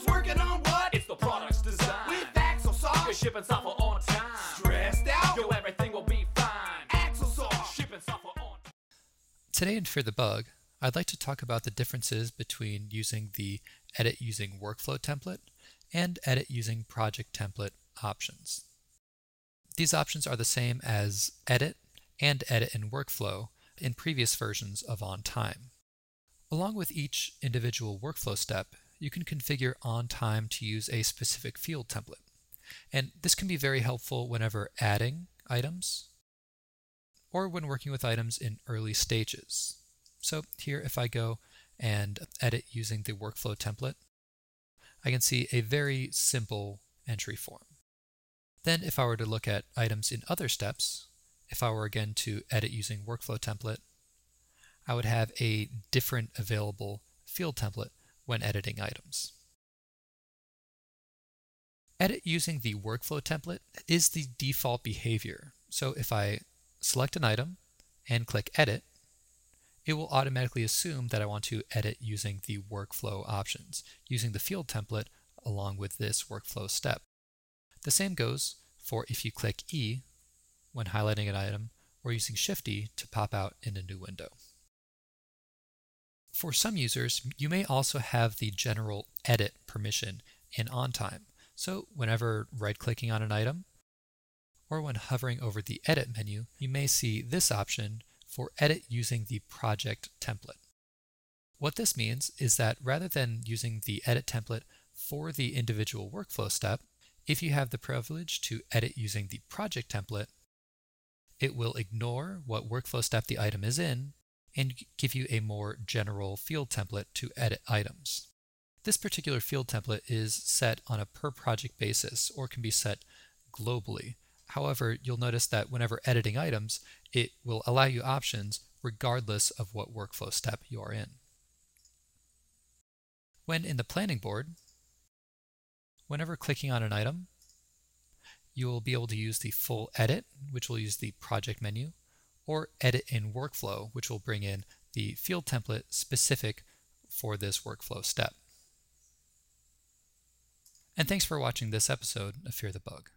Who's working on what? It's the product's design. With Axosoft. You're shipping software on time. Stressed out? Yo, everything will be fine. Axosoft. Shipping software on Today in Fear the Bug, I'd like to talk about the differences between using the edit using workflow template and edit using project template options. These options are the same as edit and edit in workflow in previous versions of OnTime. Along with each individual workflow step, you can configure OnTime to use a specific field template. And this can be very helpful whenever adding items or when working with items in early stages. So here, if I go and edit using the workflow template, I can see a very simple entry form. Then if I were to look at items in other steps, if I were again to edit using workflow template, I would have a different available field template when editing items. Edit using the workflow template is the default behavior. So if I select an item and click edit, it will automatically assume that I want to edit using the workflow options, using the field template along with this workflow step. The same goes for if you click E when highlighting an item or using Shift E to pop out in a new window. For some users, you may also have the general edit permission in OnTime. So whenever right-clicking on an item, or when hovering over the Edit menu, you may see this option for edit using the project template. What this means is that rather than using the edit template for the individual workflow step, if you have the privilege to edit using the project template, it will ignore what workflow step the item is in and give you a more general field template to edit items. This particular field template is set on a per project basis or can be set globally. However, you'll notice that whenever editing items, it will allow you options regardless of what workflow step you are in. When in the planning board, whenever clicking on an item, you will be able to use the full edit, which will use the project menu, or edit in workflow, which will bring in the field template specific for this workflow step. And thanks for watching this episode of Fear the Bug.